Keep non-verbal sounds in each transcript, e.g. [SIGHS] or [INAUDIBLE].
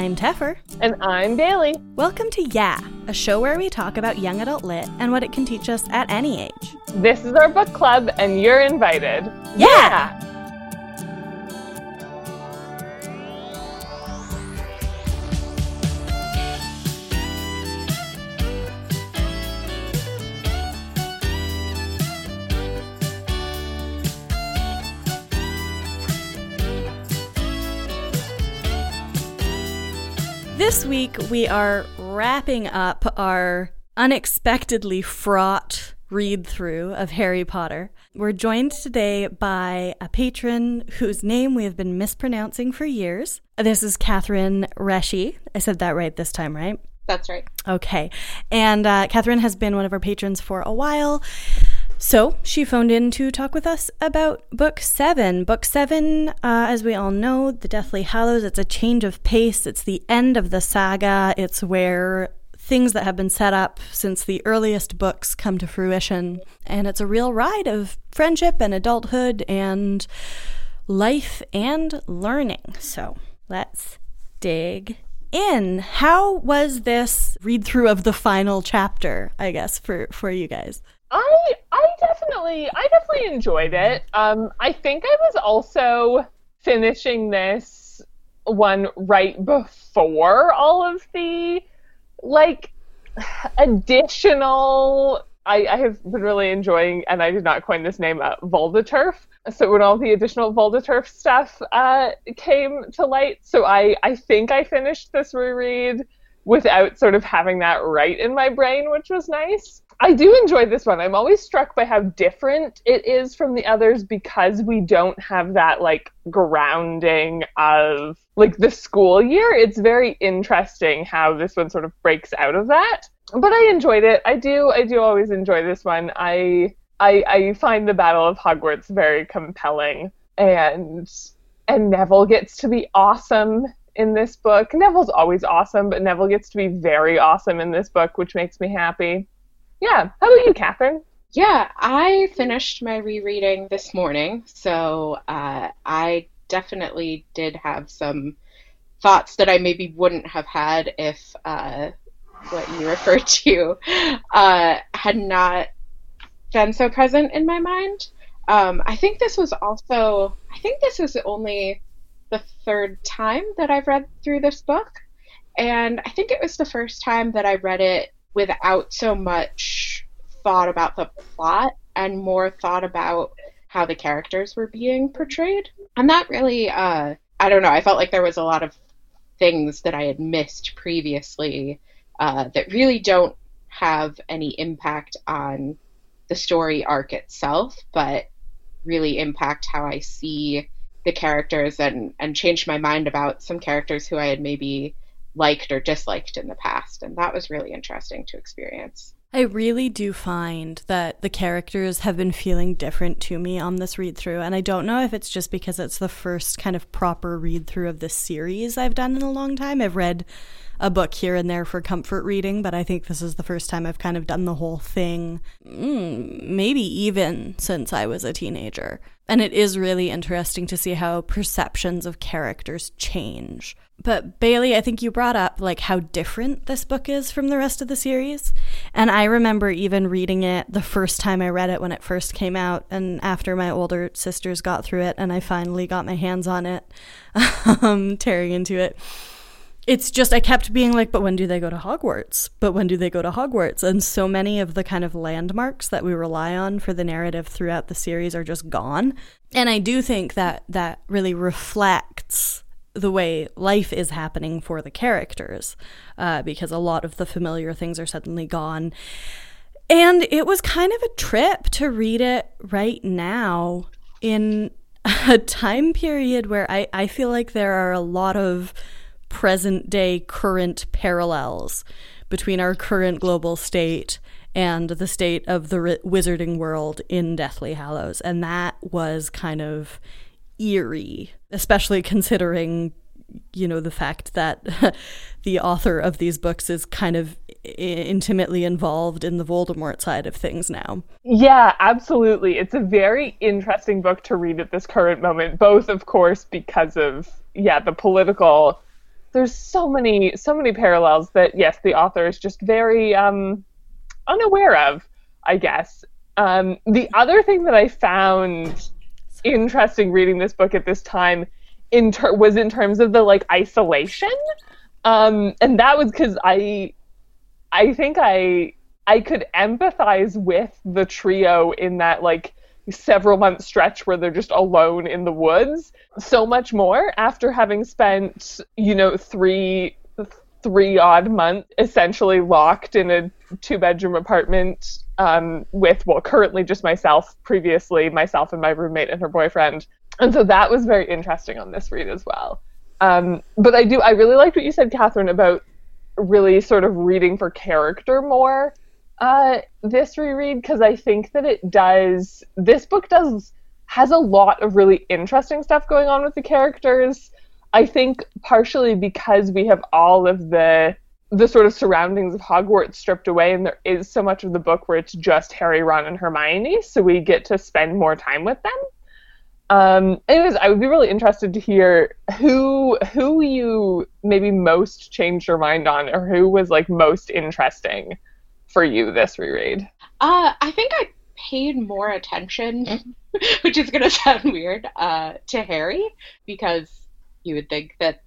I'm Teffer. And I'm Bailey. Welcome to Yeah, a show where we talk about young adult lit and what it can teach us at any age. This is our book club, and you're invited. Yeah! This week, we are wrapping up our unexpectedly fraught read through of Harry Potter. We're joined today by a patron whose name we have been mispronouncing for years. This is Catherine Reshi. I said that right this time, right? That's right. Okay. And uh, Catherine has been one of our patrons for a while. So she phoned in to talk with us about book seven. Book seven, uh, as we all know, The Deathly Hallows, it's a change of pace. It's the end of the saga. It's where things that have been set up since the earliest books come to fruition. And it's a real ride of friendship and adulthood and life and learning. So let's dig in. How was this read through of the final chapter, I guess, for, for you guys? I I definitely I definitely enjoyed it. Um, I think I was also finishing this one right before all of the like additional. I, I have been really enjoying, and I did not coin this name, uh, Voldaturf. So when all the additional Voldaturf stuff uh, came to light, so I I think I finished this reread without sort of having that right in my brain, which was nice. I do enjoy this one. I'm always struck by how different it is from the others because we don't have that like grounding of like the school year. It's very interesting how this one sort of breaks out of that. But I enjoyed it. I do I do always enjoy this one. I I I find the Battle of Hogwarts very compelling and and Neville gets to be awesome in this book. Neville's always awesome, but Neville gets to be very awesome in this book, which makes me happy. Yeah. How about you, Catherine? Yeah, I finished my rereading this morning, so uh, I definitely did have some thoughts that I maybe wouldn't have had if uh, what you [LAUGHS] referred to uh, had not been so present in my mind. Um, I think this was also, I think this is only the third time that I've read through this book. And I think it was the first time that I read it without so much thought about the plot and more thought about how the characters were being portrayed. And that really, uh, I don't know, I felt like there was a lot of things that I had missed previously uh, that really don't have any impact on the story arc itself, but really impact how I see the characters and, and change my mind about some characters who I had maybe liked or disliked in the past. And that was really interesting to experience. I really do find that the characters have been feeling different to me on this read through. And I don't know if it's just because it's the first kind of proper read through of this series I've done in a long time. I've read a book here and there for comfort reading, but I think this is the first time I've kind of done the whole thing, mm, maybe even since I was a teenager. And it is really interesting to see how perceptions of characters change. But Bailey, I think you brought up like how different this book is from the rest of the series. And I remember even reading it the first time I read it when it first came out and after my older sisters got through it and I finally got my hands on it, [LAUGHS] um, tearing into it it's just I kept being like, but when do they go to Hogwarts? But when do they go to Hogwarts? And so many of the kind of landmarks that we rely on for the narrative throughout the series are just gone. And I do think that that really reflects the way life is happening for the characters, uh, because a lot of the familiar things are suddenly gone. And it was kind of a trip to read it right now in [LAUGHS] a time period where I, I feel like there are a lot of present day current parallels between our current global state and the state of the wizarding world in Deathly Hallows. And that was kind of eerie, especially considering, you know, the fact that [LAUGHS] the author of these books is kind of intimately involved in the Voldemort side of things now. Yeah, absolutely. It's a very interesting book to read at this current moment, both, of course, because of, yeah, the political there's so many so many parallels that yes, the author is just very um, unaware of, I guess. Um, the other thing that I found interesting reading this book at this time in ter- was in terms of the like isolation, um, and that was because I I think I I could empathize with the trio in that like several month stretch where they're just alone in the woods. So much more after having spent you know three three odd months essentially locked in a two bedroom apartment um, with well currently just myself previously myself and my roommate and her boyfriend. And so that was very interesting on this read as well. Um, but i do i really liked what you said catherine about really sort of reading for character more uh, this reread because I think that it does. This book does has a lot of really interesting stuff going on with the characters. I think partially because we have all of the the sort of surroundings of Hogwarts stripped away, and there is so much of the book where it's just Harry, Ron, and Hermione, so we get to spend more time with them. Um, anyways, I would be really interested to hear who who you maybe most changed your mind on, or who was like most interesting for you this reread? Uh, I think I paid more attention, [LAUGHS] which is going to sound weird, uh, to Harry because you would think that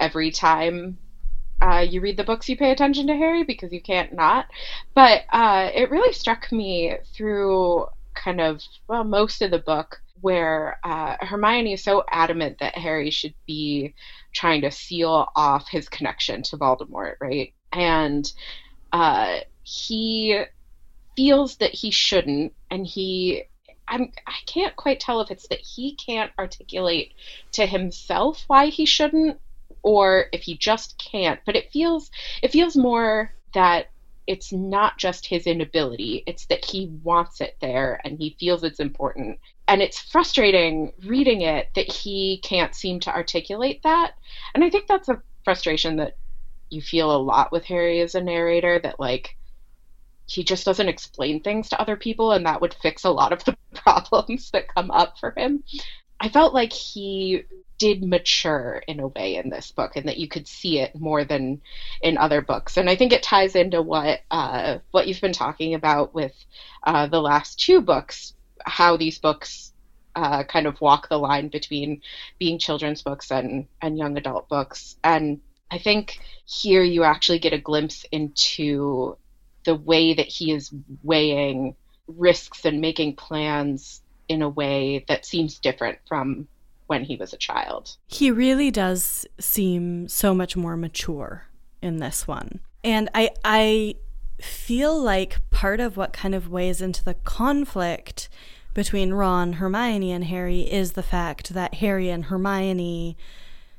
every time uh, you read the books, you pay attention to Harry because you can't not. But uh, it really struck me through kind of well most of the book where uh, Hermione is so adamant that Harry should be trying to seal off his connection to Voldemort, right? And uh, he feels that he shouldn't, and he I'm I can't quite tell if it's that he can't articulate to himself why he shouldn't or if he just can't, but it feels it feels more that it's not just his inability, it's that he wants it there and he feels it's important. And it's frustrating reading it that he can't seem to articulate that. And I think that's a frustration that you feel a lot with Harry as a narrator that like he just doesn't explain things to other people, and that would fix a lot of the [LAUGHS] problems that come up for him. I felt like he did mature in a way in this book, and that you could see it more than in other books. And I think it ties into what uh, what you've been talking about with uh, the last two books, how these books uh, kind of walk the line between being children's books and and young adult books. And I think here you actually get a glimpse into the way that he is weighing risks and making plans in a way that seems different from when he was a child. He really does seem so much more mature in this one. And I I feel like part of what kind of weighs into the conflict between Ron, Hermione, and Harry is the fact that Harry and Hermione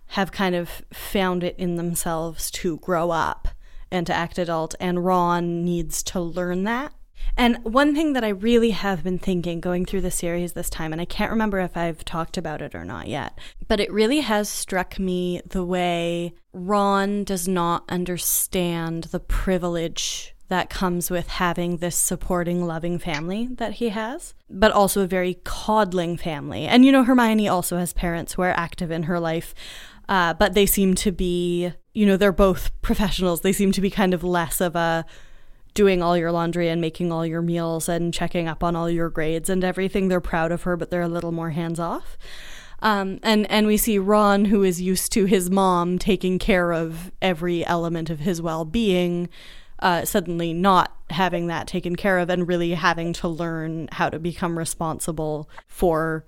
have kind of found it in themselves to grow up and to act adult, and Ron needs to learn that. And one thing that I really have been thinking going through the series this time, and I can't remember if I've talked about it or not yet, but it really has struck me the way Ron does not understand the privilege that comes with having this supporting, loving family that he has, but also a very coddling family. And you know, Hermione also has parents who are active in her life, uh, but they seem to be you know, they're both professionals. They seem to be kind of less of a doing all your laundry and making all your meals and checking up on all your grades and everything. They're proud of her, but they're a little more hands off. Um, and and we see Ron, who is used to his mom taking care of every element of his well being, uh, suddenly not having that taken care of and really having to learn how to become responsible for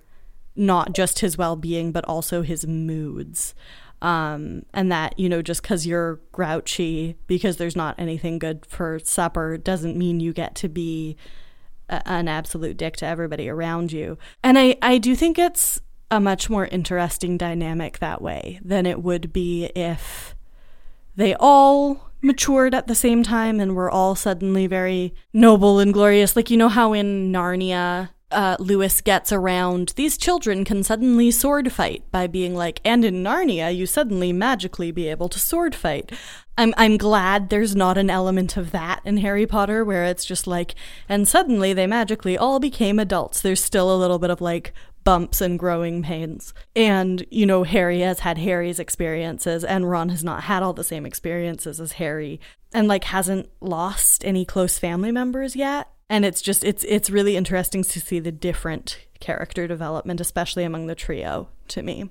not just his well being but also his moods um, and that you know just because you're grouchy because there's not anything good for supper doesn't mean you get to be a- an absolute dick to everybody around you. And i i do think it's a much more interesting dynamic that way than it would be if they all matured at the same time and were all suddenly very noble and glorious. Like you know how in narnia uh, Lewis gets around, these children can suddenly sword fight by being like, and in Narnia, you suddenly magically be able to sword fight. I'm I'm glad there's not an element of that in Harry Potter where it's just like, and suddenly they magically all became adults. There's still a little bit of like bumps and growing pains. And, you know, Harry has had Harry's experiences, and Ron has not had all the same experiences as Harry, and like hasn't lost any close family members yet. And it's just it's it's really interesting to see the different character development, especially among the trio, to me.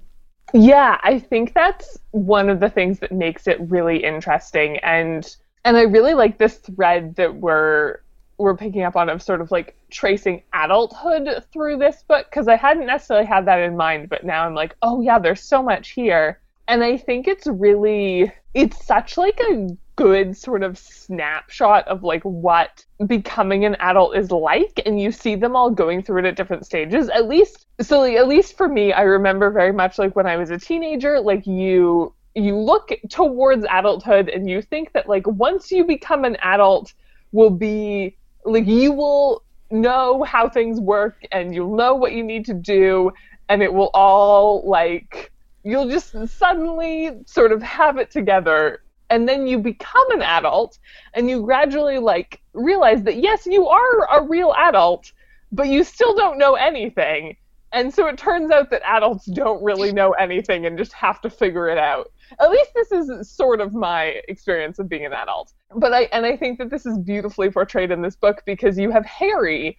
Yeah, I think that's one of the things that makes it really interesting and and I really like this thread that we're we're picking up on of sort of like tracing adulthood through this book because I hadn't necessarily had that in mind, but now I'm like, oh yeah, there's so much here. And I think it's really it's such like a good sort of snapshot of like what becoming an adult is like and you see them all going through it at different stages. At least so like, at least for me i remember very much like when i was a teenager like you you look towards adulthood and you think that like once you become an adult will be like you will know how things work and you'll know what you need to do and it will all like you'll just suddenly sort of have it together and then you become an adult and you gradually like realize that yes you are a real adult but you still don't know anything. And so it turns out that adults don't really know anything and just have to figure it out. At least this is sort of my experience of being an adult. But i and i think that this is beautifully portrayed in this book because you have harry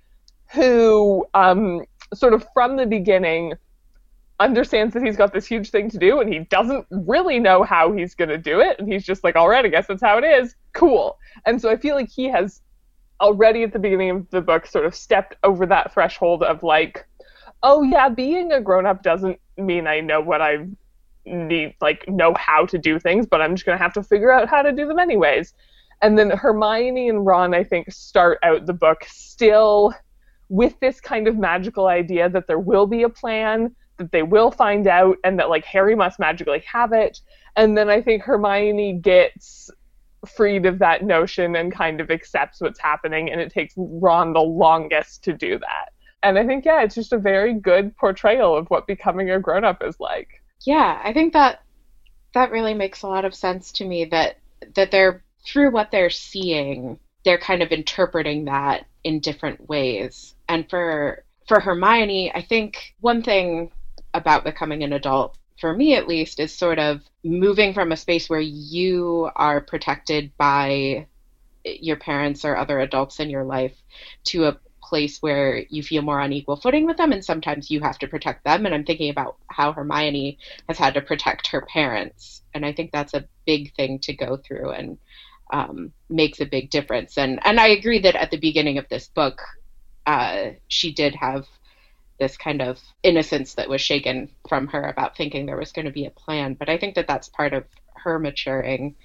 who um, sort of from the beginning understands that he's got this huge thing to do and he doesn't really know how he's going to do it. And he's just like all right i guess that's how it is. Cool. And so i feel like he has already at the beginning of the book sort of stepped over that threshold of like oh yeah being a grown up doesn't mean i know what i need like know how to do things but i'm just going to have to figure out how to do them anyways. And then hermione and ron i think start out the book still with this kind of magical idea that there will be a plan that they will find out and that like Harry must magically have it. And then I think Hermione gets freed of that notion and kind of accepts what's happening and it takes Ron the longest to do that. And I think yeah, it's just a very good portrayal of what becoming a grown-up is like. Yeah, I think that that really makes a lot of sense to me that that they're through what they're seeing, they're kind of interpreting that in different ways. And for for Hermione, I think one thing about becoming an adult for me at least is sort of moving from a space where you are protected by your parents or other adults in your life to a place where you feel more on equal footing with them and sometimes you have to protect them. And i'm thinking about how hermione has had to protect her parents and i think that's a big thing to go through and um, makes a big difference. And and i agree that at the beginning of this book uh, she did have this kind of innocence that was shaken from her about thinking there was going to be a plan. But I think that that's part of her maturing,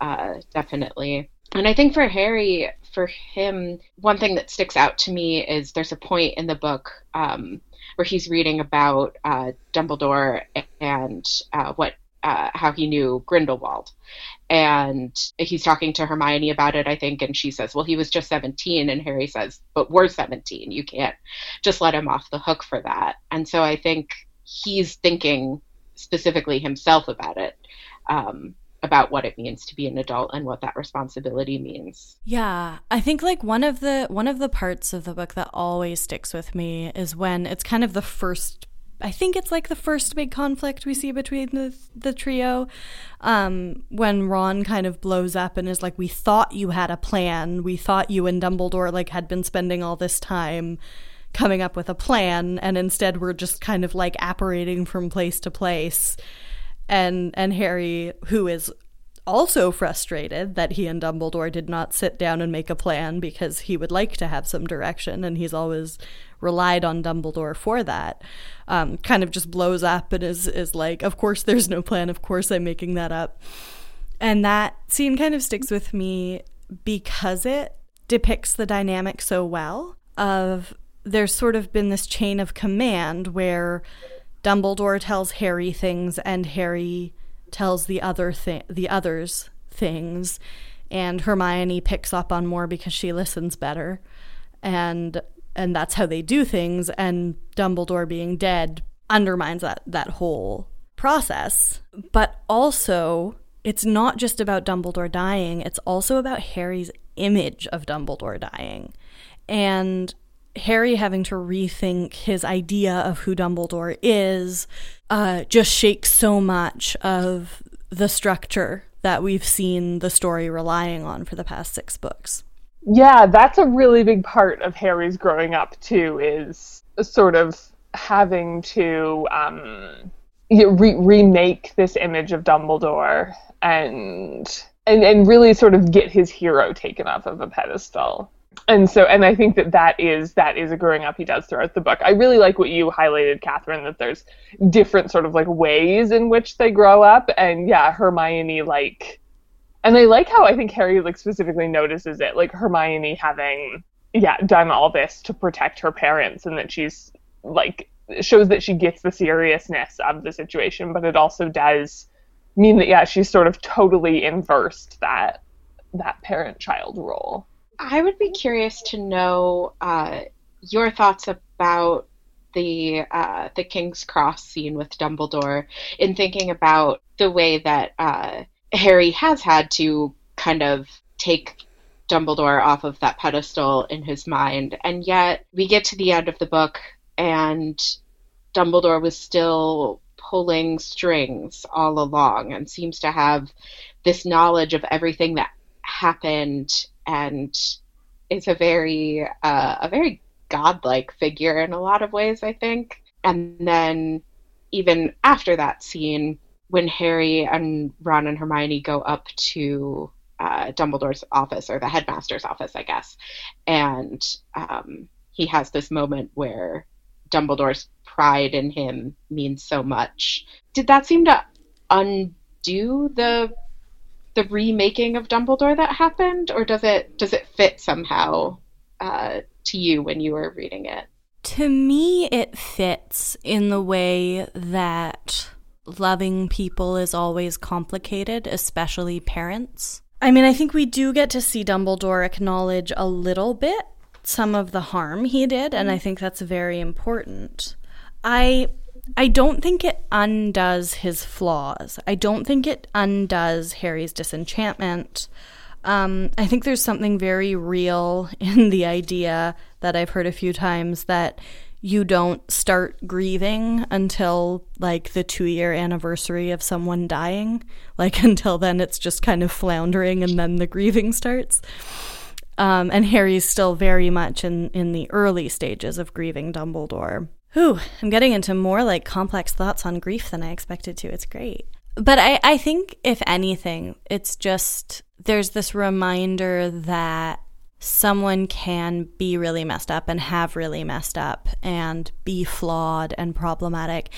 uh, definitely. And I think for Harry, for him, one thing that sticks out to me is there's a point in the book um, where he's reading about uh, Dumbledore and uh, what uh, how he knew Grindelwald. And he's talking to Hermione about it, I think, and she says, Well, he was just 17. And Harry says, But we're 17. You can't just let him off the hook for that. And so I think he's thinking specifically himself about it. Um, about what it means to be an adult and what that responsibility means. Yeah, I think like one of the one of the parts of the book that always sticks with me is when it's kind of the first I think it's like the first big conflict we see between the the trio. Um, when Ron kind of blows up and is like, "We thought you had a plan. We thought you and Dumbledore like had been spending all this time." coming up with a plan and instead we're just kind of like apparating from place to place and and Harry who is also frustrated that he and Dumbledore did not sit down and make a plan because he would like to have some direction and he's always relied on Dumbledore for that. Um, kind of just blows up and is is like, of course there's no plan. Of course I'm making that up. And that scene kind of sticks with me because it depicts the dynamic so well of there's sort of been this chain of command where Dumbledore tells Harry things and Harry tells the other thi- the others things and Hermione picks up on more because she listens better. And and that's how they do things and Dumbledore being dead undermines that that whole process but also it's not just about Dumbledore dying it's also about Harry's image of Dumbledore dying and Harry having to rethink his idea of who Dumbledore is uh, just shakes so much of the structure that we've seen the story relying on for the past six books. Yeah, that's a really big part of Harry's growing up too. Is sort of having to um, re- remake this image of Dumbledore and and and really sort of get his hero taken off of a pedestal and so and i think that that is that is a growing up he does throughout the book. I really like what you highlighted catherine that there's different sort of like ways in which they grow up. And yeah hermione like and i like how i think harry like specifically notices it like hermione having yeah done all this to protect her parents and that she's like shows that she gets the seriousness of the situation but it also does mean that yeah she's sort of totally inversed that that parent child role I would be curious to know uh, your thoughts about the uh, the King's Cross scene with Dumbledore in thinking about the way that uh, Harry has had to kind of take Dumbledore off of that pedestal in his mind, and yet we get to the end of the book and Dumbledore was still pulling strings all along and seems to have this knowledge of everything that happened and is a very uh, a very godlike figure in a lot of ways, I think. And then even after that scene, when Harry and Ron and Hermione go up to uh, Dumbledore's office or the headmaster's office, I guess, and um, he has this moment where Dumbledore's pride in him means so much. Did that seem to undo the the remaking of Dumbledore that happened, or does it does it fit somehow uh, to you when you were reading it? To me, it fits in the way that loving people is always complicated, especially parents. I mean, I think we do get to see Dumbledore acknowledge a little bit some of the harm he did, and I think that's very important. I I don't think it undoes his flaws. I don't think it undoes Harry's disenchantment. Um, I think there's something very real [LAUGHS] in the idea that I've heard a few times that you don't start grieving until like the two year anniversary of someone dying. Like [LAUGHS] until then, it's just kind of floundering and then the grieving starts. Um, and Harry's still very much in, in the early stages of grieving Dumbledore. Whew, I'm getting into more like complex thoughts on grief than I expected to. It's great. But I, I think, if anything, it's just there's this reminder that someone can be really messed up and have really messed up and be flawed and problematic,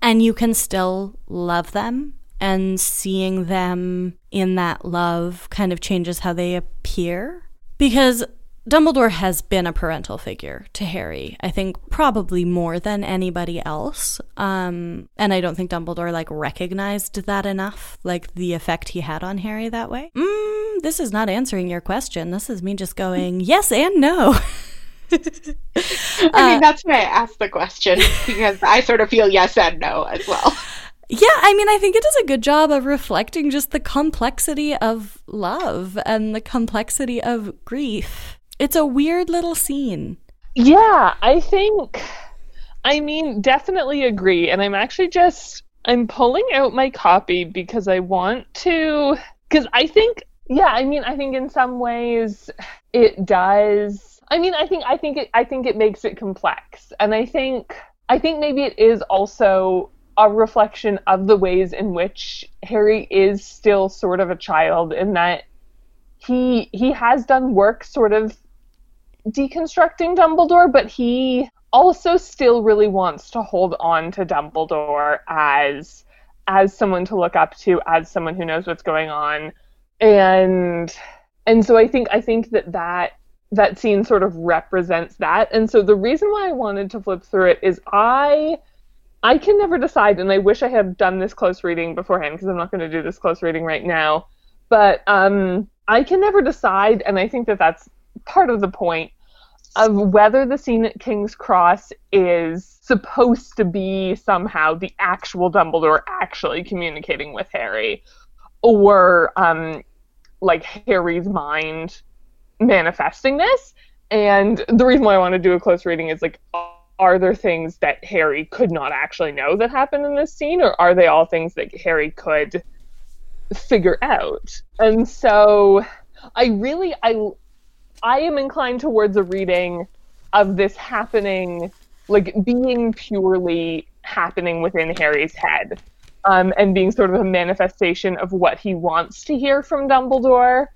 and you can still love them. And seeing them in that love kind of changes how they appear. Because Dumbledore has been a parental figure to Harry, I think probably more than anybody else. Um, and I don't think Dumbledore like recognized that enough, like the effect he had on Harry that way. Mm, this is not answering your question. This is me just going [LAUGHS] yes and no. [LAUGHS] I mean, uh, that's why I asked the question because I sort of feel yes and no as well. Yeah, I mean, I think it does a good job of reflecting just the complexity of love and the complexity of grief. It's a weird little scene. Yeah, I think I mean, definitely agree and I'm actually just I'm pulling out my copy because I want to cuz I think yeah, I mean, I think in some ways it does I mean, I think I think it I think it makes it complex. And I think I think maybe it is also a reflection of the ways in which Harry is still sort of a child in that he he has done work sort of deconstructing Dumbledore, but he also still really wants to hold on to Dumbledore as as someone to look up to, as someone who knows what's going on, and and so I think I think that that that scene sort of represents that, and so the reason why I wanted to flip through it is I I can never decide, and I wish I had done this close reading beforehand because I'm not going to do this close reading right now, but um I can never decide, and I think that that's part of the point of whether the scene at King's Cross is supposed to be somehow the actual Dumbledore actually communicating with Harry, or um, like Harry's mind manifesting this. And the reason why I want to do a close reading is like, are there things that Harry could not actually know that happened in this scene, or are they all things that Harry could figure out? And so I really I I am inclined towards a reading of this happening like being purely happening within Harry's head. Um, and being sort of a manifestation of what he wants to hear from Dumbledore.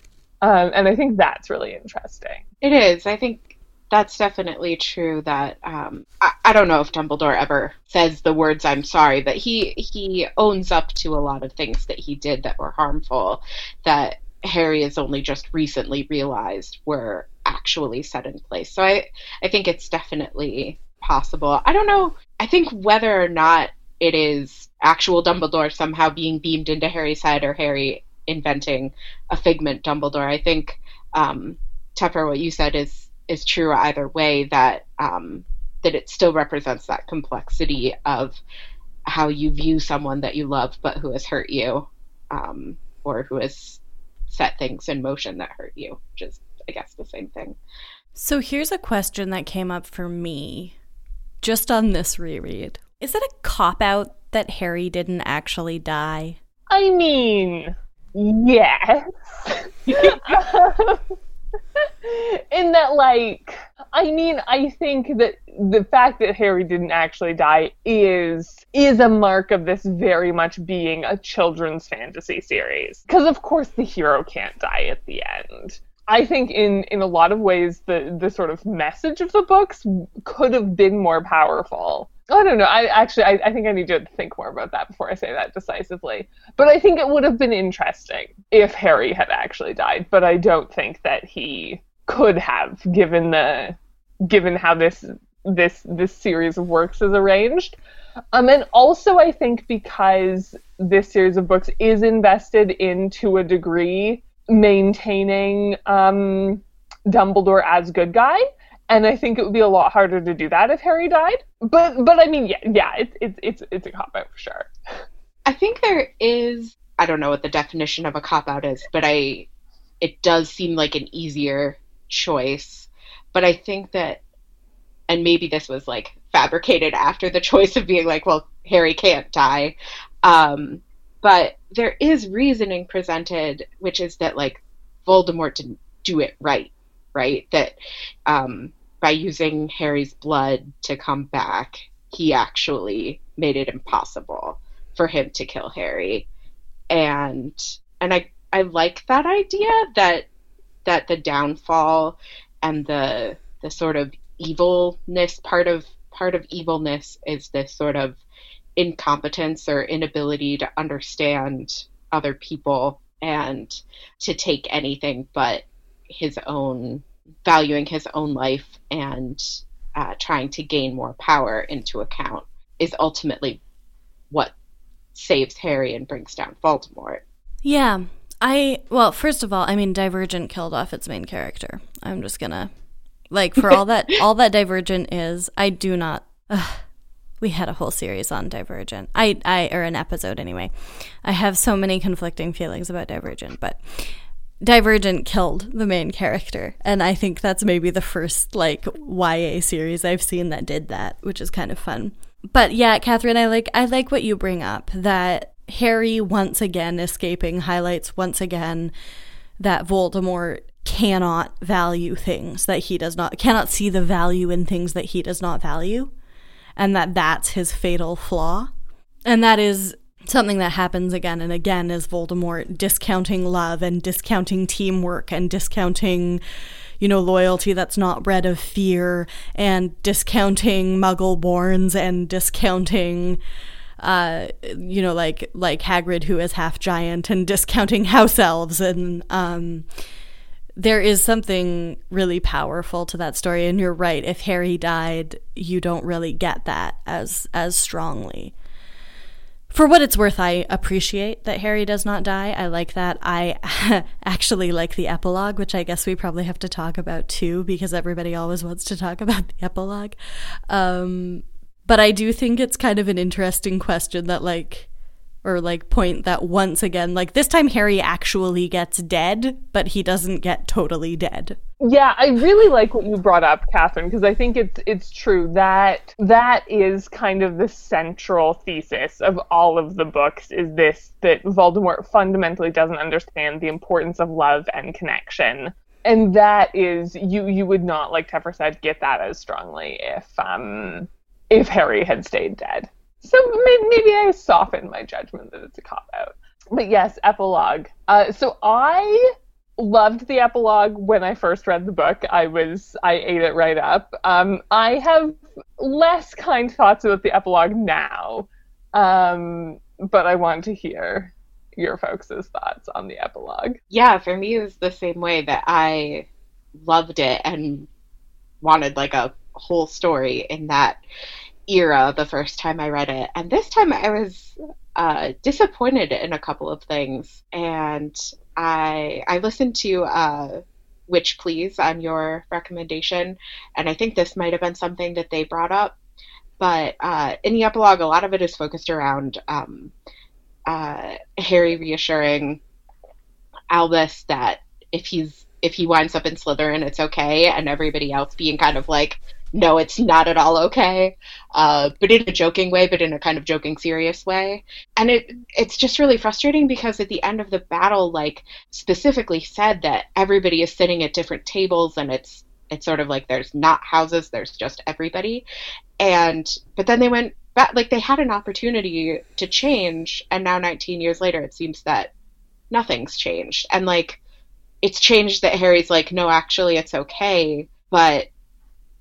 Um, and I think that's really interesting. It is. I think that's definitely true. That um, I, I, don't know if Dumbledore ever says the words "I'm sorry," but he he owns up to a lot of things that he did that were harmful. That Harry has only just recently realized were actually set in place. So I I think it's definitely possible. I don't know. I think whether or not it is actual Dumbledore somehow being beamed into Harry's head or Harry inventing a figment Dumbledore. I think um, Teffer, what you said is is true either way. That um, that it still represents that complexity of how you view someone that you love but who has hurt you, um, or who has set things in motion that hurt you, which is I guess the same thing. So here's a question that came up for me just on this reread. Is it a cop out that Harry didn't actually die? I mean, yes. [LAUGHS] [LAUGHS] [LAUGHS] In that, like, I mean, I think that the fact that Harry didn't actually die is is a mark of this very much being a children's fantasy series. Because of course the hero can't die at the end. I think in in a lot of ways the the sort of message of the books could have been more powerful. I don't know. I actually I, I think I need to think more about that before I say that decisively. But I think it would have been interesting if Harry had actually died, but I don't think that he could have given the given how this this this series of works is arranged. Um, and also I think because this series of books is invested in to a degree maintaining um, Dumbledore as good guy. And I think it would be a lot harder to do that if Harry died. But but I mean, yeah, yeah, it's it's it's it's a cop out for sure. I think there is. I don't know what the definition of a cop out is, but I it does seem like an easier choice. But I think that, and maybe this was like fabricated after the choice of being like, well, Harry can't die. Um, but there is reasoning presented, which is that like Voldemort didn't do it right, right? That um, by using Harry's blood to come back, he actually made it impossible for him to kill Harry, and and I I like that idea that that the downfall and the the sort of evilness part of part of evilness is this sort of incompetence or inability to understand other people and to take anything but his own valuing his own life and uh, trying to gain more power into account is ultimately what saves Harry and brings down Voldemort. Yeah. I well, first of all, I mean Divergent killed off its main character. I'm just going to like for all that [LAUGHS] all that Divergent is, I do not we had a whole series on Divergent. I, I, or an episode anyway. I have so many conflicting feelings about Divergent, but Divergent killed the main character, and I think that's maybe the first like YA series I've seen that did that, which is kind of fun. But yeah, Catherine, I like I like what you bring up that Harry once again escaping highlights once again that Voldemort cannot value things that he does not cannot see the value in things that he does not value and that that's his fatal flaw. And that is something that happens again and again is Voldemort discounting love and discounting teamwork and discounting you know loyalty that's not bred of fear and discounting muggle borns and discounting uh you know like like Hagrid who is half giant and discounting house elves. And um there is something really powerful to that story. And you're right. If harry died you don't really get that as as strongly for what it's worth i appreciate that harry does not die. I like that. I [LAUGHS] actually like the epilogue which i guess we probably have to talk about too because everybody always wants to talk [LAUGHS] about the epilogue. Um, but i do think it's kind of an interesting question that like or like point that once again, like this time Harry actually gets dead, but he doesn't get totally dead. Yeah, I really like what you brought up, Catherine, because I think it's it's true that that is kind of the central thesis of all of the books is this that Voldemort fundamentally doesn't understand the importance of love and connection. And that is you you would not, like Teffer said, get that as strongly if um if Harry had stayed dead. So maybe I softened my judgment that it's a cop out. But yes, epilogue. Uh, so I loved the epilogue when I first read the book. I was I ate it right up. Um, I have less kind thoughts about the epilogue now, um, but I want to hear your folks' thoughts on the epilogue. Yeah, for me it was the same way that I loved it and wanted like a whole story in that era the first time I read it. And this time I was uh, disappointed in a couple of things. And I I listened to uh, Witch Please on your recommendation, and I think this might have been something that they brought up. But uh, in the epilogue, a lot of it is focused around um, uh, Harry reassuring Albus that if he's if he winds up in Slytherin, it's okay, and everybody else being kind of like, no, it's not at all okay, uh, but in a joking way, but in a kind of joking, serious way. And it it's just really frustrating because at the end of the battle, like specifically said that everybody is sitting at different tables, and it's it's sort of like there's not houses, there's just everybody, and but then they went back, like they had an opportunity to change, and now 19 years later, it seems that nothing's changed, and like it's changed that Harry's like, no, actually, it's okay, but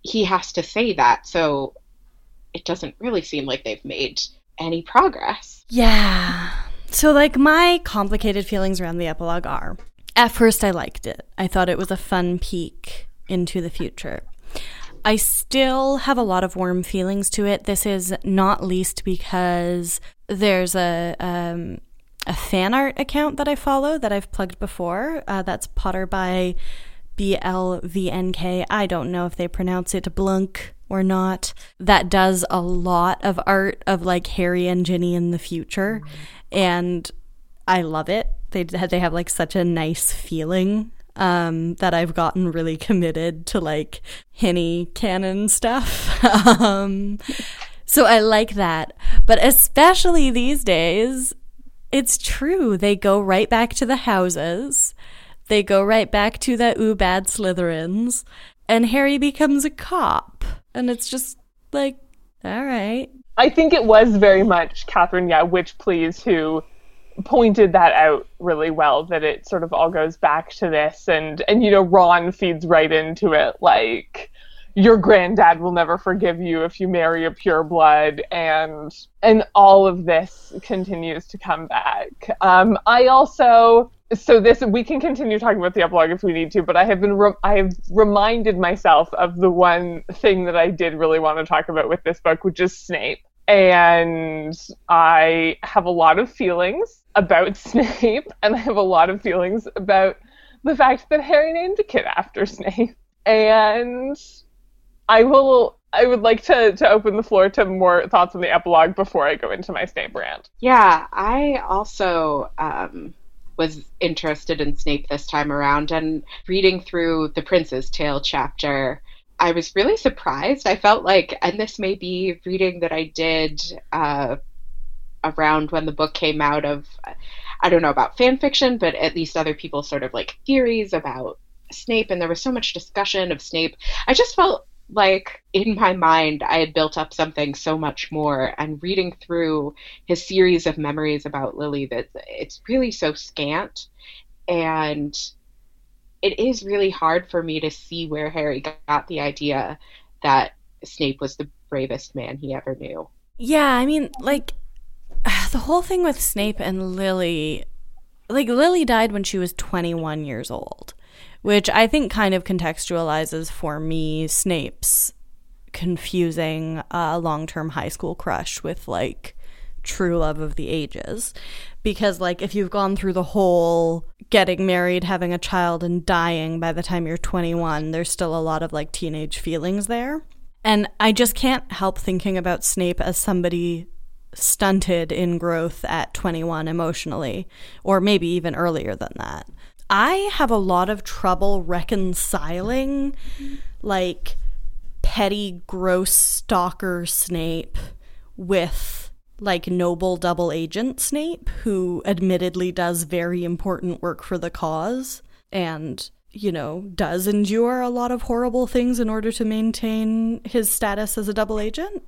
he has to say that. So it doesn't really seem like they've made any progress. Yeah. So, like, my complicated feelings around the epilogue are at first, I liked it. I thought it was a fun peek into the future. I still have a lot of warm feelings to it. This is not least because there's a um, a fan art account that I follow that I've plugged before. Uh, that's Potter by B L V N K. I don't know if they pronounce it Blunk or not. That does a lot of art of like Harry and Ginny in the future, and I love it. They they have like such a nice feeling um, that I've gotten really committed to like Hinny canon stuff. [LAUGHS] um, so I like that, but especially these days, it's true. They go right back to the houses they go right back to the ooh bad Slytherins, and Harry becomes a cop. And it's just like, all right. I think it was very much Catherine, yeah, Witch Please, who pointed that out really well that it sort of all goes back to this and and you know Ron feeds right into it like your granddad will never forgive you if you marry a pureblood and and all of this continues to come back um, i also so this we can continue talking about the epilogue if we need to but i have been re- i have reminded myself of the one thing that i did really want to talk about with this book which is snape and i have a lot of feelings about [LAUGHS] snape and i have a lot of feelings about the fact that harry named a kid after snape and i will I would like to, to open the floor to more thoughts on the epilogue before I go into my Snape rant. Yeah, I also um, was interested in Snape this time around and reading through the Prince's Tale chapter. I was really surprised. I felt like, and this may be reading that I did uh, around when the book came out of, I don't know about fan fiction, but at least other people sort of like theories about Snape, and there was so much discussion of Snape. I just felt like in my mind I had built up something so much more and reading through his series of memories about Lily that it's really so scant and it is really hard for me to see where Harry got the idea that Snape was the bravest man he ever knew. Yeah, I mean like [SIGHS] the whole thing with Snape and Lily like Lily died when she was 21 years old which I think kind of contextualizes for me Snape's confusing uh, long term high school crush with like true love of the ages. Because, like, if you've gone through the whole getting married, having a child, and dying by the time you're 21, there's still a lot of like teenage feelings there. And I just can't help thinking about Snape as somebody stunted in growth at 21 emotionally, or maybe even earlier than that. I have a lot of trouble reconciling, like, petty, gross stalker Snape with, like, noble double agent Snape, who admittedly does very important work for the cause and, you know, does endure a lot of horrible things in order to maintain his status as a double agent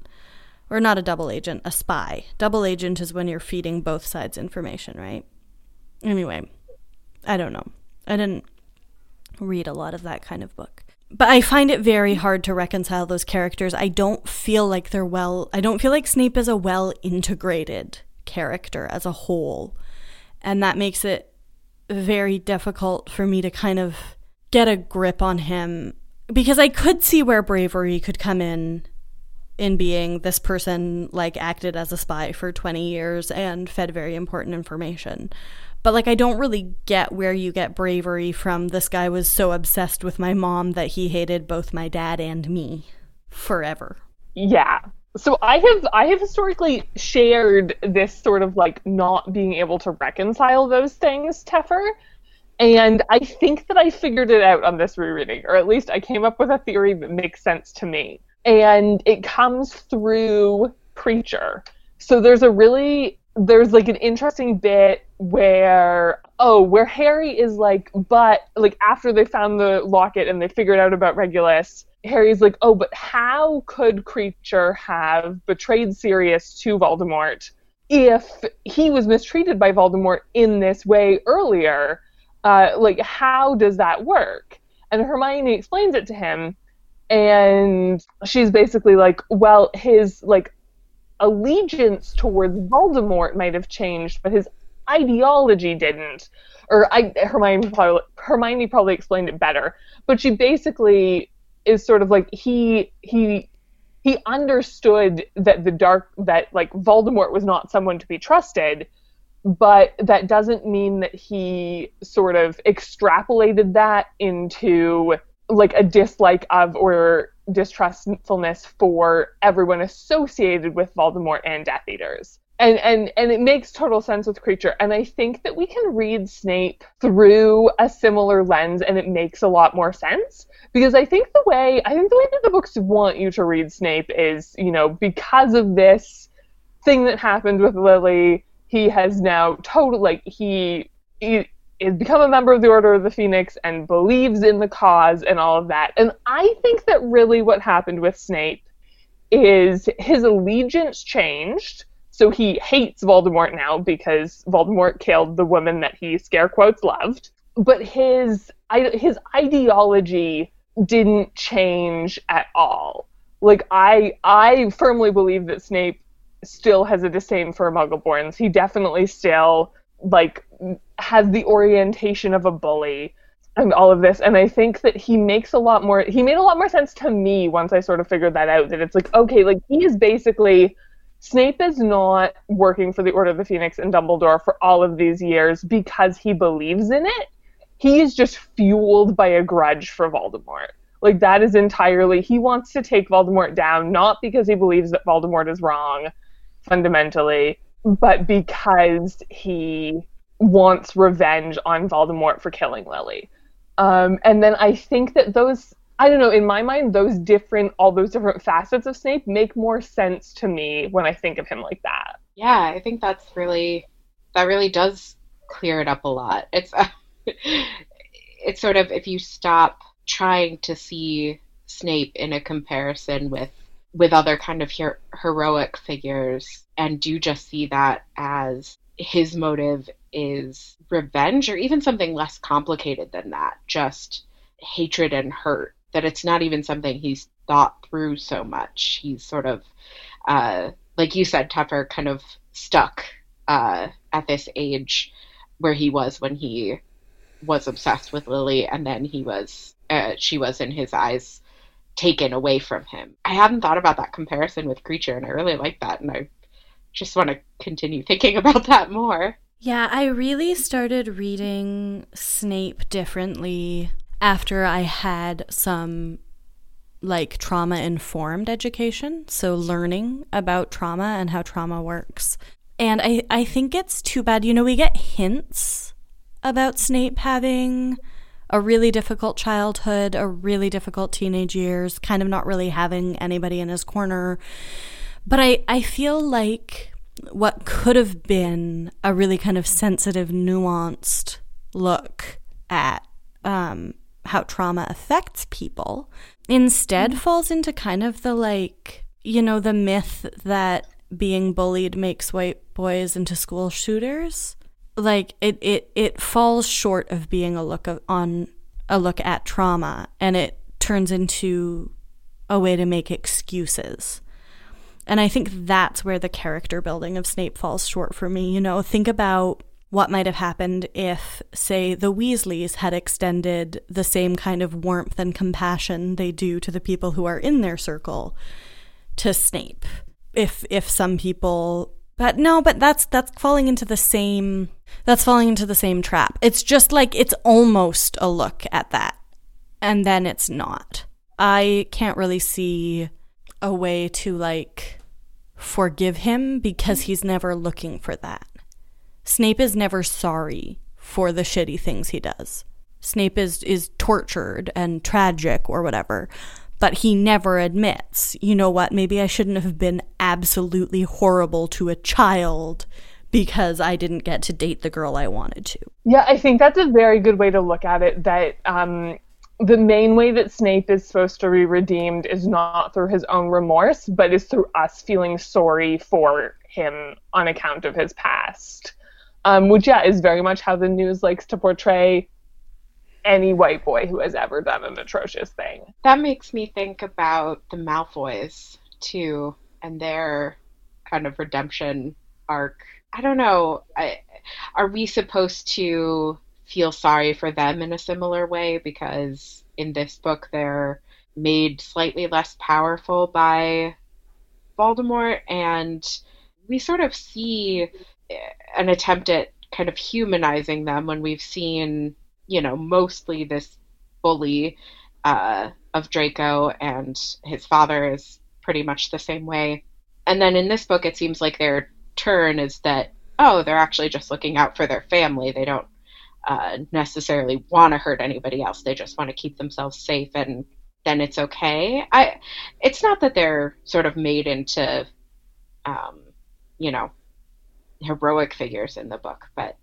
or not a double agent, a spy. Double agent is when you're feeding both sides information, right? Anyway, I don't know. I didn't read a lot of that kind of book. But I find it very hard to reconcile those characters. I don't feel like they're well, I don't feel like Snape is a well integrated character as a whole. And that makes it very difficult for me to kind of get a grip on him because I could see where bravery could come in in being this person like acted as a spy for 20 years and fed very important information. But like I don't really get where you get bravery from this guy was so obsessed with my mom that he hated both my dad and me forever. Yeah. So I have I have historically shared this sort of like not being able to reconcile those things, Teffer. And I think that I figured it out on this rereading, or at least I came up with a theory that makes sense to me and it comes through Kreacher. So there's a really there's like an interesting bit where oh where Harry is like but like after they found the locket and they figured out about Regulus Harry's like oh but how could Kreacher have betrayed Sirius to Voldemort if he was mistreated by Voldemort in this way earlier? Uh, like how does that work? And Hermione explains it to him and she's basically like, well, his like allegiance towards Voldemort might have changed, but his ideology didn't. Or I, Hermione probably, Hermione probably explained it better, but she basically is sort of like he he he understood that the dark that like Voldemort was not someone to be trusted, but that doesn't mean that he sort of extrapolated that into like a dislike of or distrustfulness for everyone associated with Voldemort and Death Eaters. And and and it makes total sense with Kreacher And I think that we can read Snape through a similar lens and it makes a lot more sense. Because I think the way I think the way that the books want you to read Snape is, you know, because of this thing that happened with Lily, he has now totally like he, he is become a member of the Order of the Phoenix and believes in the cause and all of that. And I think that really what happened with Snape is his allegiance changed. So he hates Voldemort now because Voldemort killed the woman that he scare quotes loved. But his his ideology didn't change at all. Like I I firmly believe that Snape still has a disdain for Muggleborns. He definitely still like has the orientation of a bully and all of this and i think that he makes a lot more he made a lot more sense to me once i sort of figured that out that it's like okay like he is basically snape is not working for the order of the phoenix and dumbledore for all of these years because he believes in it he is just fueled by a grudge for voldemort like that is entirely he wants to take voldemort down not because he believes that voldemort is wrong fundamentally but because he wants revenge on Voldemort for killing Lily. Um, and then I think that those, I don't know, in my mind, those different, all those different facets of Snape make more sense to me when I think of him like that. Yeah, I think that's really, that really does clear it up a lot. It's, uh, [LAUGHS] it's sort of if you stop trying to see Snape in a comparison with with other kind of her- heroic figures and do just see that as his motive is revenge or even something less complicated than that, just hatred and hurt. That it's not even something he's thought through so much. He's sort of, uh, like you said, Teffer, kind of stuck uh, at this age where he was when he was obsessed with Lily, and then he was, uh, she was in his eyes taken away from him. I hadn't thought about that comparison with Kreacher, and I really like that, and I just want to continue thinking [LAUGHS] about that more. Yeah, I really started reading Snape differently after I had some like trauma informed education, so learning about trauma and how trauma works. And I, I think it's too bad. You know, we get hints about Snape having a really difficult childhood, a really difficult teenage years, kind of not really having anybody in his corner. But I, I feel like what could have been a really kind of sensitive, nuanced look at um, how trauma affects people instead mm-hmm. falls into kind of the like, you know, the myth that being bullied makes white boys into school shooters. Like it, it, it falls short of being a look of, on a look at trauma and it turns into a way to make excuses. And I think that's where the character building of Snape falls short for me. You know, think about what might have happened if, say, the Weasleys had extended the same kind of warmth and compassion they do to the people who are in their circle to Snape. If if some people but no, but that's that's falling into the same that's falling into the same trap. It's just like it's almost a look at that. And then it's not. I can't really see a way to like forgive him because he's never looking for that. Snape is never sorry for the shitty things he does. Snape is is tortured and tragic or whatever, but he never admits, you know what, maybe I shouldn't have been absolutely horrible to a child because I didn't get to date the girl I wanted to. Yeah, I think that's a very good way to look at it that um the main way that Snape is supposed to be redeemed is not through his own remorse, but is through us feeling sorry for him on account of his past um, which yeah is very much how the news likes to portray any white boy who has ever done an atrocious thing. That makes me think about the Malfoys too, and their kind of redemption arc. I don't know. I, are we supposed to feel sorry for them in a similar way because in this book they're made slightly less powerful by Voldemort and we sort of see an attempt at kind of humanizing them when we've seen, you know, mostly this bully uh, of Draco and his father is pretty much the same way. And then in this book, it seems like their turn is that, oh, they're actually just looking out for their family. They don't uh, necessarily want to hurt anybody else. They just want to keep themselves safe and then it's okay. I, it's not that they're sort of made into, um, you know, heroic figures in the book, but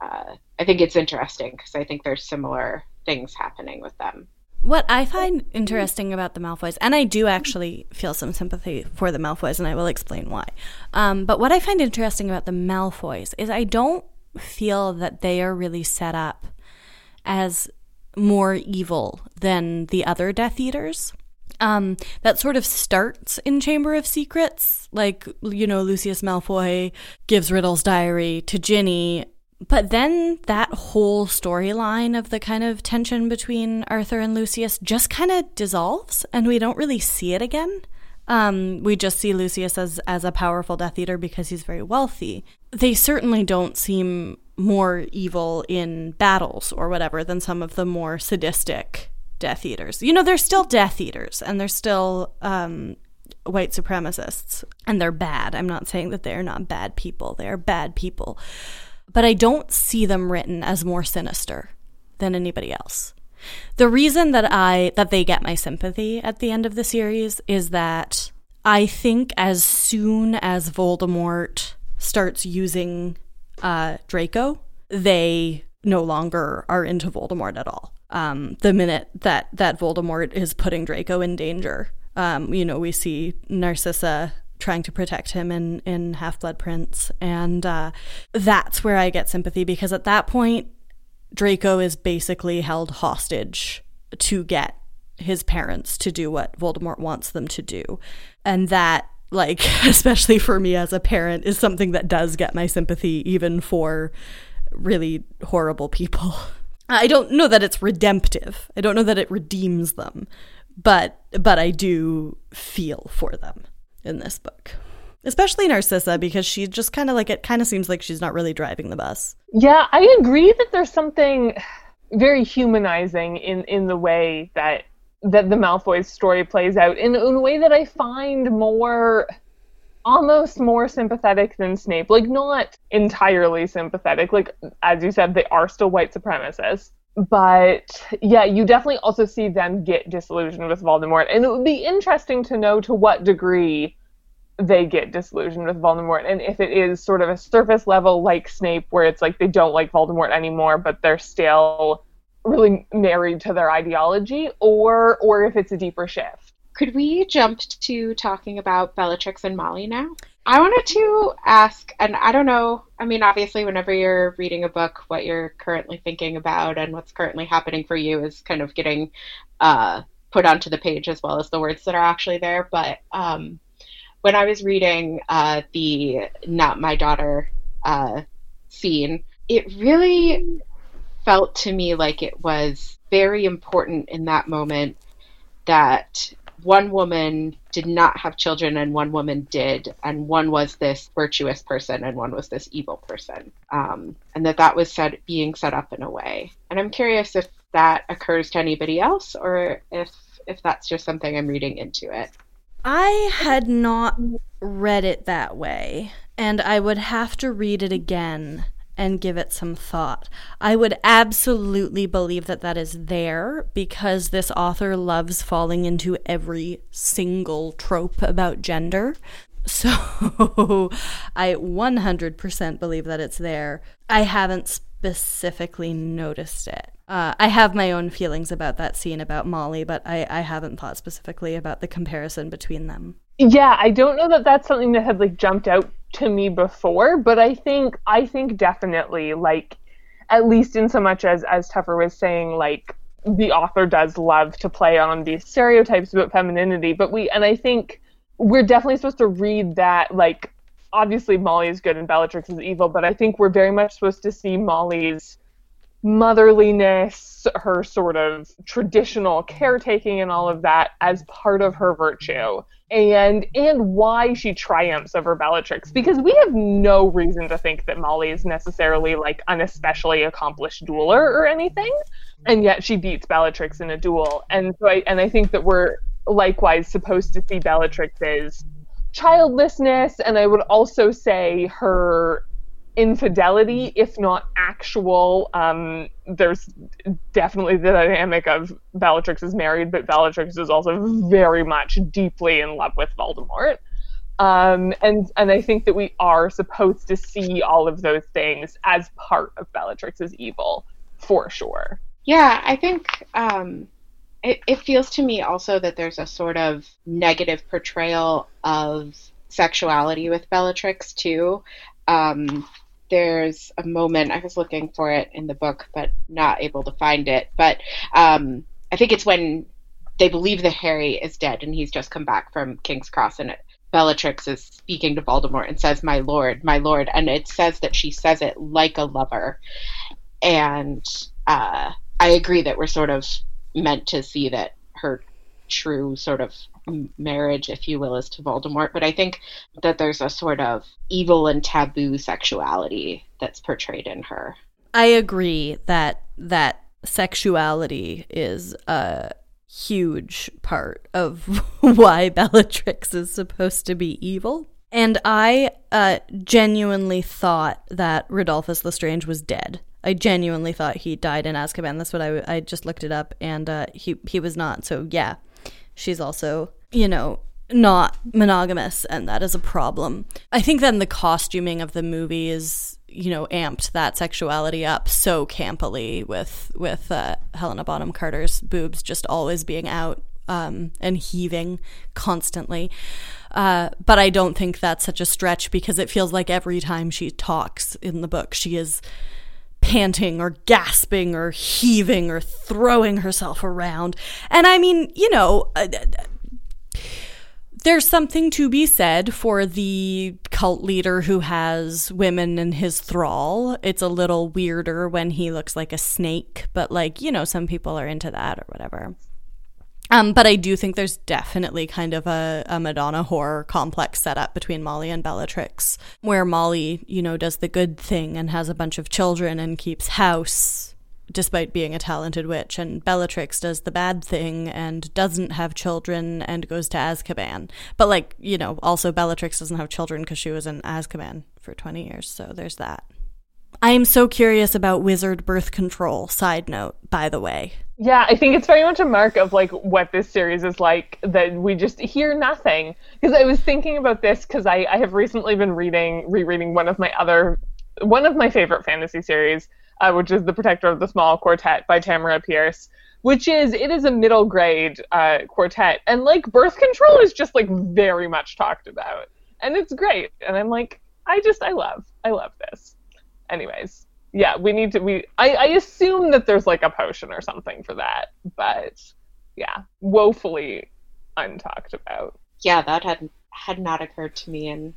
uh, I think it's interesting because I think there's similar things happening with them. What I find interesting about the Malfoys, and I do actually feel some sympathy for the Malfoys, and I will explain why. Um, but what I find interesting about the Malfoys is I don't feel that they are really set up as more evil than the other Death Eaters. Um, that sort of starts in Chamber of Secrets. Like, you know, Lucius Malfoy gives Riddle's diary to Ginny. But then that whole storyline of the kind of tension between Arthur and Lucius just kind of dissolves, and we don't really see it again. Um, we just see Lucius as, as a powerful Death Eater because he's very wealthy. They certainly don't seem more evil in battles or whatever than some of the more sadistic Death Eaters. You know, they're still Death Eaters and they're still um, white supremacists and they're bad. I'm not saying that they're not bad people, they are bad people. But I don't see them written as more sinister than anybody else. The reason that I that they get my sympathy at the end of the series is that I think as soon as Voldemort starts using uh, Draco, they no longer are into Voldemort at all um, the minute that that Voldemort is putting Draco in danger. Um, you know, we see Narcissa trying to protect him in in Half Blood Prince, and uh, that's where I get sympathy because at that point, Draco is basically held hostage to get his parents to do what Voldemort wants them to do, and that like [LAUGHS] especially for me as a parent is something that does get my sympathy even for really horrible people [LAUGHS] I don't know that it's redemptive. I don't know that it redeems them, but but I do feel for them in this book. Especially Narcissa because she just kind of like it kind of seems like she's not really driving the bus. Yeah, I agree that there's something very humanizing in in the way that that the Malfoy story plays out in, in a way that I find more almost more sympathetic than Snape. Like not entirely sympathetic. Like as you said, they are still white supremacists. But yeah, you definitely also see them get disillusioned with Voldemort. And it would be interesting to know to what degree they get disillusioned with Voldemort and if it is sort of a surface level like Snape where it's like they don't like Voldemort anymore but they're still really married to their ideology or or if it's a deeper shift. Could we jump to talking about Bellatrix and Molly now? I wanted to ask, and I don't know, I mean, obviously, whenever you're reading a book, what you're currently thinking about and what's currently happening for you is kind of getting uh, put onto the page as well as the words that are actually there. But um, when I was reading uh, the Not My Daughter uh, scene, it really felt to me like it was very important in that moment that one woman did not have children and one woman did and one was this virtuous person and one was this evil person. Um, and that that was set, being set up in a way. And i'm curious if that occurs to anybody else or if if that's just something i'm reading into it. I had not read it that way, and I would have to read it again and give it some thought. I would absolutely believe that that is there because this author loves falling into every single trope about gender. [LAUGHS] So I 100% believe that it's there. I haven't specifically noticed it. Uh, I have my own feelings about that scene about Molly, but I, I haven't thought specifically about the comparison between them. Yeah, I don't know that that's something that had like jumped out to me before, but I think I think definitely like at least in so much as as Teffer was saying like the author does love to play on these stereotypes about femininity, but we and I think we're definitely supposed to read that like obviously Molly is good and Bellatrix is evil, but I think we're very much supposed to see Molly's motherliness, her sort of traditional caretaking and all of that as part of her virtue. And and why she triumphs over Bellatrix because we have no reason to think that Molly is necessarily like an especially accomplished dueler or anything, and yet she beats Bellatrix in a duel. And so I and I think that we're likewise supposed to see Bellatrix's childlessness and I would also say her infidelity, if not actual. Um, there's definitely the dynamic of Bellatrix is married, but Bellatrix is also very much deeply in love with Voldemort. Um, and and I think that we are supposed to see all of those things as part of Bellatrix's evil, for sure. Yeah, I think um, it, it feels to me also that there's a sort of negative portrayal of sexuality with Bellatrix too. Um, there's a moment I was looking for it in the book, but not able to find it. But um, I think it's when they believe that Harry is dead and he's just come back from King's Cross, and it, Bellatrix is speaking to Voldemort and says, "My lord, my lord," and it says that she says it like a lover, and uh, I agree that we're sort of meant to see that her true sort of marriage, if you will, is to Voldemort. But I think that there's a sort of evil and taboo sexuality that's portrayed in her. I agree that that sexuality is a huge part of [LAUGHS] why Bellatrix is supposed to be evil. And I uh, genuinely thought that Rodolphus Lestrange was dead. I genuinely thought he died in Azkaban. That's what I, I just looked it up, and uh, he he was not. So yeah, she's also you know, not monogamous, and that is a problem. I think then the costuming of the movie is, you know, amped that sexuality up so campily with with uh, Helena Bonham Carter's boobs just always being out um, and heaving constantly. Uh, but I don't think that's such a stretch because it feels like every time she talks in the book, she is panting or gasping or heaving or throwing herself around. And I mean, you know, uh, there's something to be said for the cult leader who has women in his thrall. It's a little weirder when he looks like a snake, but like, you know, some people are into that or whatever. Um, but I do think there's definitely kind of a, a Madonna whore complex set up between Molly and Bellatrix, where Molly, you know, does the good thing and has a bunch of children and keeps house despite being a talented witch, and Bellatrix does the bad thing and doesn't have children and goes to Azkaban. But, like, you know, also Bellatrix doesn't have children because she was in Azkaban for 20 years, so there's that. I am so curious about wizard birth control, side note, by the way. Yeah, I think it's very much a mark of like what this series is like that we just hear nothing. Because I was thinking about this because I, I have recently been reading, rereading one of my other, one of my favorite fantasy series, uh, which is The Protector of the Small Quartet by Tamora Pierce, which is, it is a middle grade uh, quartet. And like birth control is just like very much talked about. And it's great. And I'm like, I just, I love, I love this anyways, yeah, we need to. We I, I assume that there's like a potion or something for that, but yeah, woefully untalked about. Yeah, that had had not occurred to me, and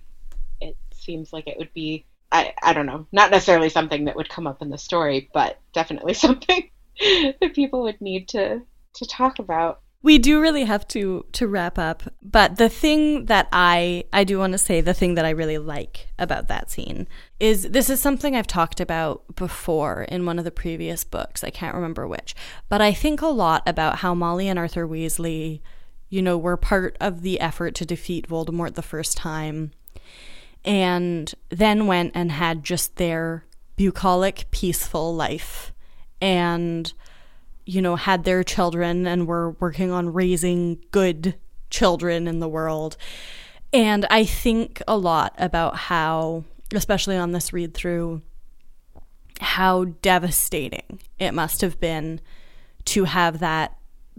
it seems like it would be. I, I don't know, not necessarily something that would come up in the story, but definitely [LAUGHS] something that people would need to to talk about. We do really have to to wrap up but the thing that i i do want to say the thing that i really like about that scene is this is something i've talked about before in one of the previous books i can't remember which but i think a lot about how molly and arthur weasley you know were part of the effort to defeat voldemort the first time and then went and had just their bucolic peaceful life and you know, had their children and were working on raising good children in the world. And I think a lot about how, especially on this read through, how devastating it must have been to have that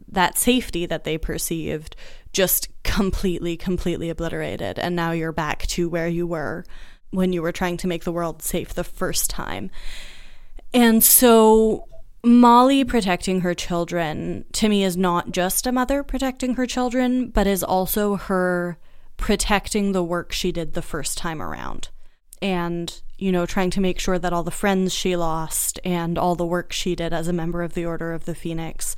that safety that they perceived just completely completely obliterated and now you're back to where you were when you were trying to make the world safe the first time. And so Molly protecting her children to me is not just a mother protecting her children, but is also her protecting the work she did the first time around. And, you know, trying to make sure that all the friends she lost and all the work she did as a member of the Order of the Phoenix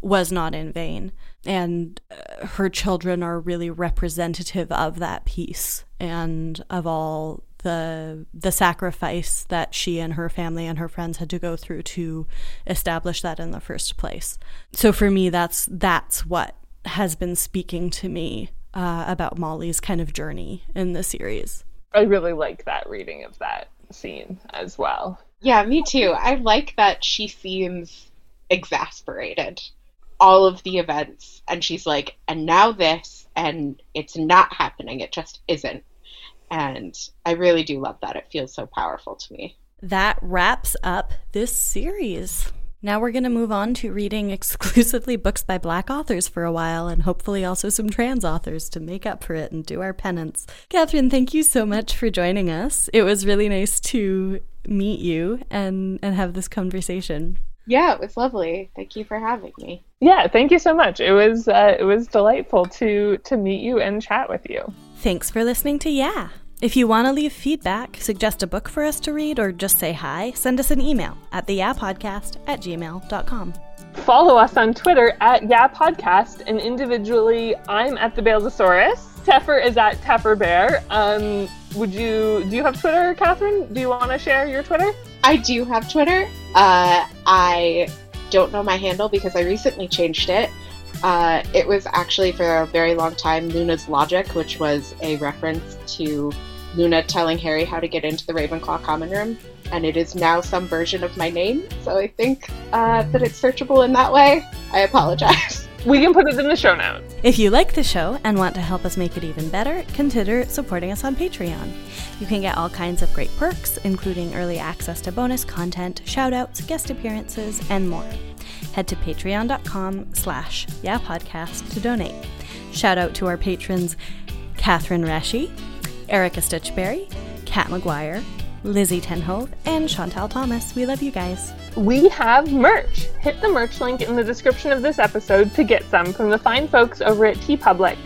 was not in vain. And uh, her children are really representative of that peace and of all the the sacrifice that she and her family and her friends had to go through to establish that in the first place. So for me, that's that's what has been speaking to me uh, about Molly's kind of journey in the series. I really like that reading of that scene as well. Yeah, me too. I like that she seems exasperated all of the events and she's like and now this and it's not happening it just isn't and I really do love that. It feels so powerful to me. That wraps up this series. Now we're going to move on to reading [LAUGHS] exclusively books by black authors for a while and hopefully also some trans authors to make up for it and do our penance. Catherine, thank you so much for joining us. It was really nice to meet you and, and have this conversation. Yeah, it was lovely. Thank you for having me. Yeah, thank you so much. It was uh, it was delightful to to meet you and chat with you. Thanks for listening to Yeah. If you want to leave feedback, suggest a book for us to read, or just say hi, send us an email at theyapodcast at gmail.com. Follow us on Twitter at yapodcast, and individually, I'm at the Balesaurus. Teffer is at Tefferbear. Um, would you do you have Twitter, Catherine? Do you want to share your Twitter? I do have Twitter. Uh, I don't know my handle because I recently changed it. Uh, it was actually for a very long time Luna's Logic, which was a reference to Luna telling Harry how to get into the Ravenclaw common room. And it is now some version of my name, so I think uh, that it's searchable in that way. I apologize. [LAUGHS] We can put it in the show notes. If you like the show and want to help us make it even better, consider supporting us on Patreon. You can get all kinds of great perks, including early access to bonus content, shoutouts, guest appearances, and more head to patreon.com slash yapodcast to donate. Shout out to our patrons Catherine Reshi, Erica Stitchberry, Kat McGuire, Lizzie Tenhove, and Chantal Thomas. We love you guys. We have merch. Hit the merch link in the description of this episode to get some from the fine folks over at TeePublic.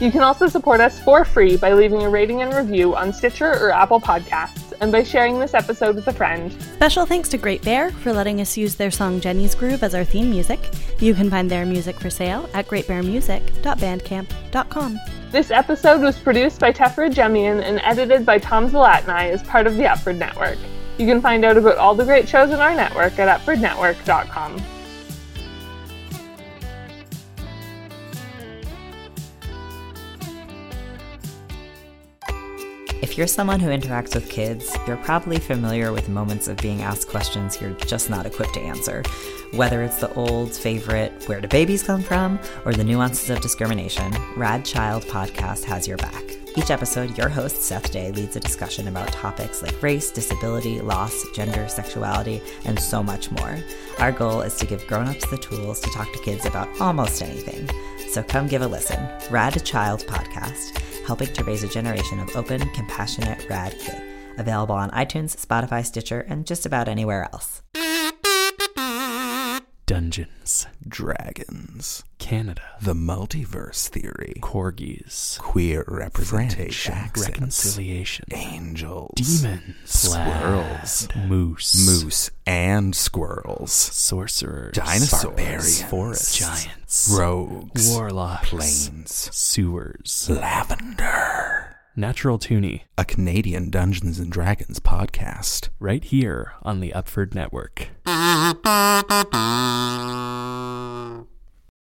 You can also support us for free by leaving a rating and review on Stitcher or Apple Podcasts, and by sharing this episode with a friend. Special thanks to Great Bear for letting us use their song Jenny's Groove as our theme music. You can find their music for sale at greatbearmusic.bandcamp.com. This episode was produced by Tefra Jemian and edited by Tom Zalatni as part of the Upford Network. You can find out about all the great shows in our network at upfordnetwork.com. If you're someone who interacts with kids, you're probably familiar with moments of being asked questions you're just not equipped to answer. Whether it's the old favorite, where do babies come from, or the nuances of discrimination, Rad Child Podcast has your back. Each episode, your host, Seth Day, leads a discussion about topics like race, disability, loss, gender, sexuality, and so much more. Our goal is to give grown-ups the tools to talk to kids about almost anything. So come give a listen. Rad Child Podcast, helping to raise a generation of open, compassionate, rad kids. Available on iTunes, Spotify, Stitcher, and just about anywhere else. Dungeons, Dragons. Canada, The multiverse theory. corgis, Queer French representation. accents, reconciliation, Angels. demons, Squirrels. moose, Moose and squirrels. sorcerers, Dinosaurs. barbarians, Forests. giants, Rogues. warlocks, Plains. sewers, Lavender. Natural toonie, A Canadian Dungeons and Dragons podcast. right here on the Upford Network. [LAUGHS]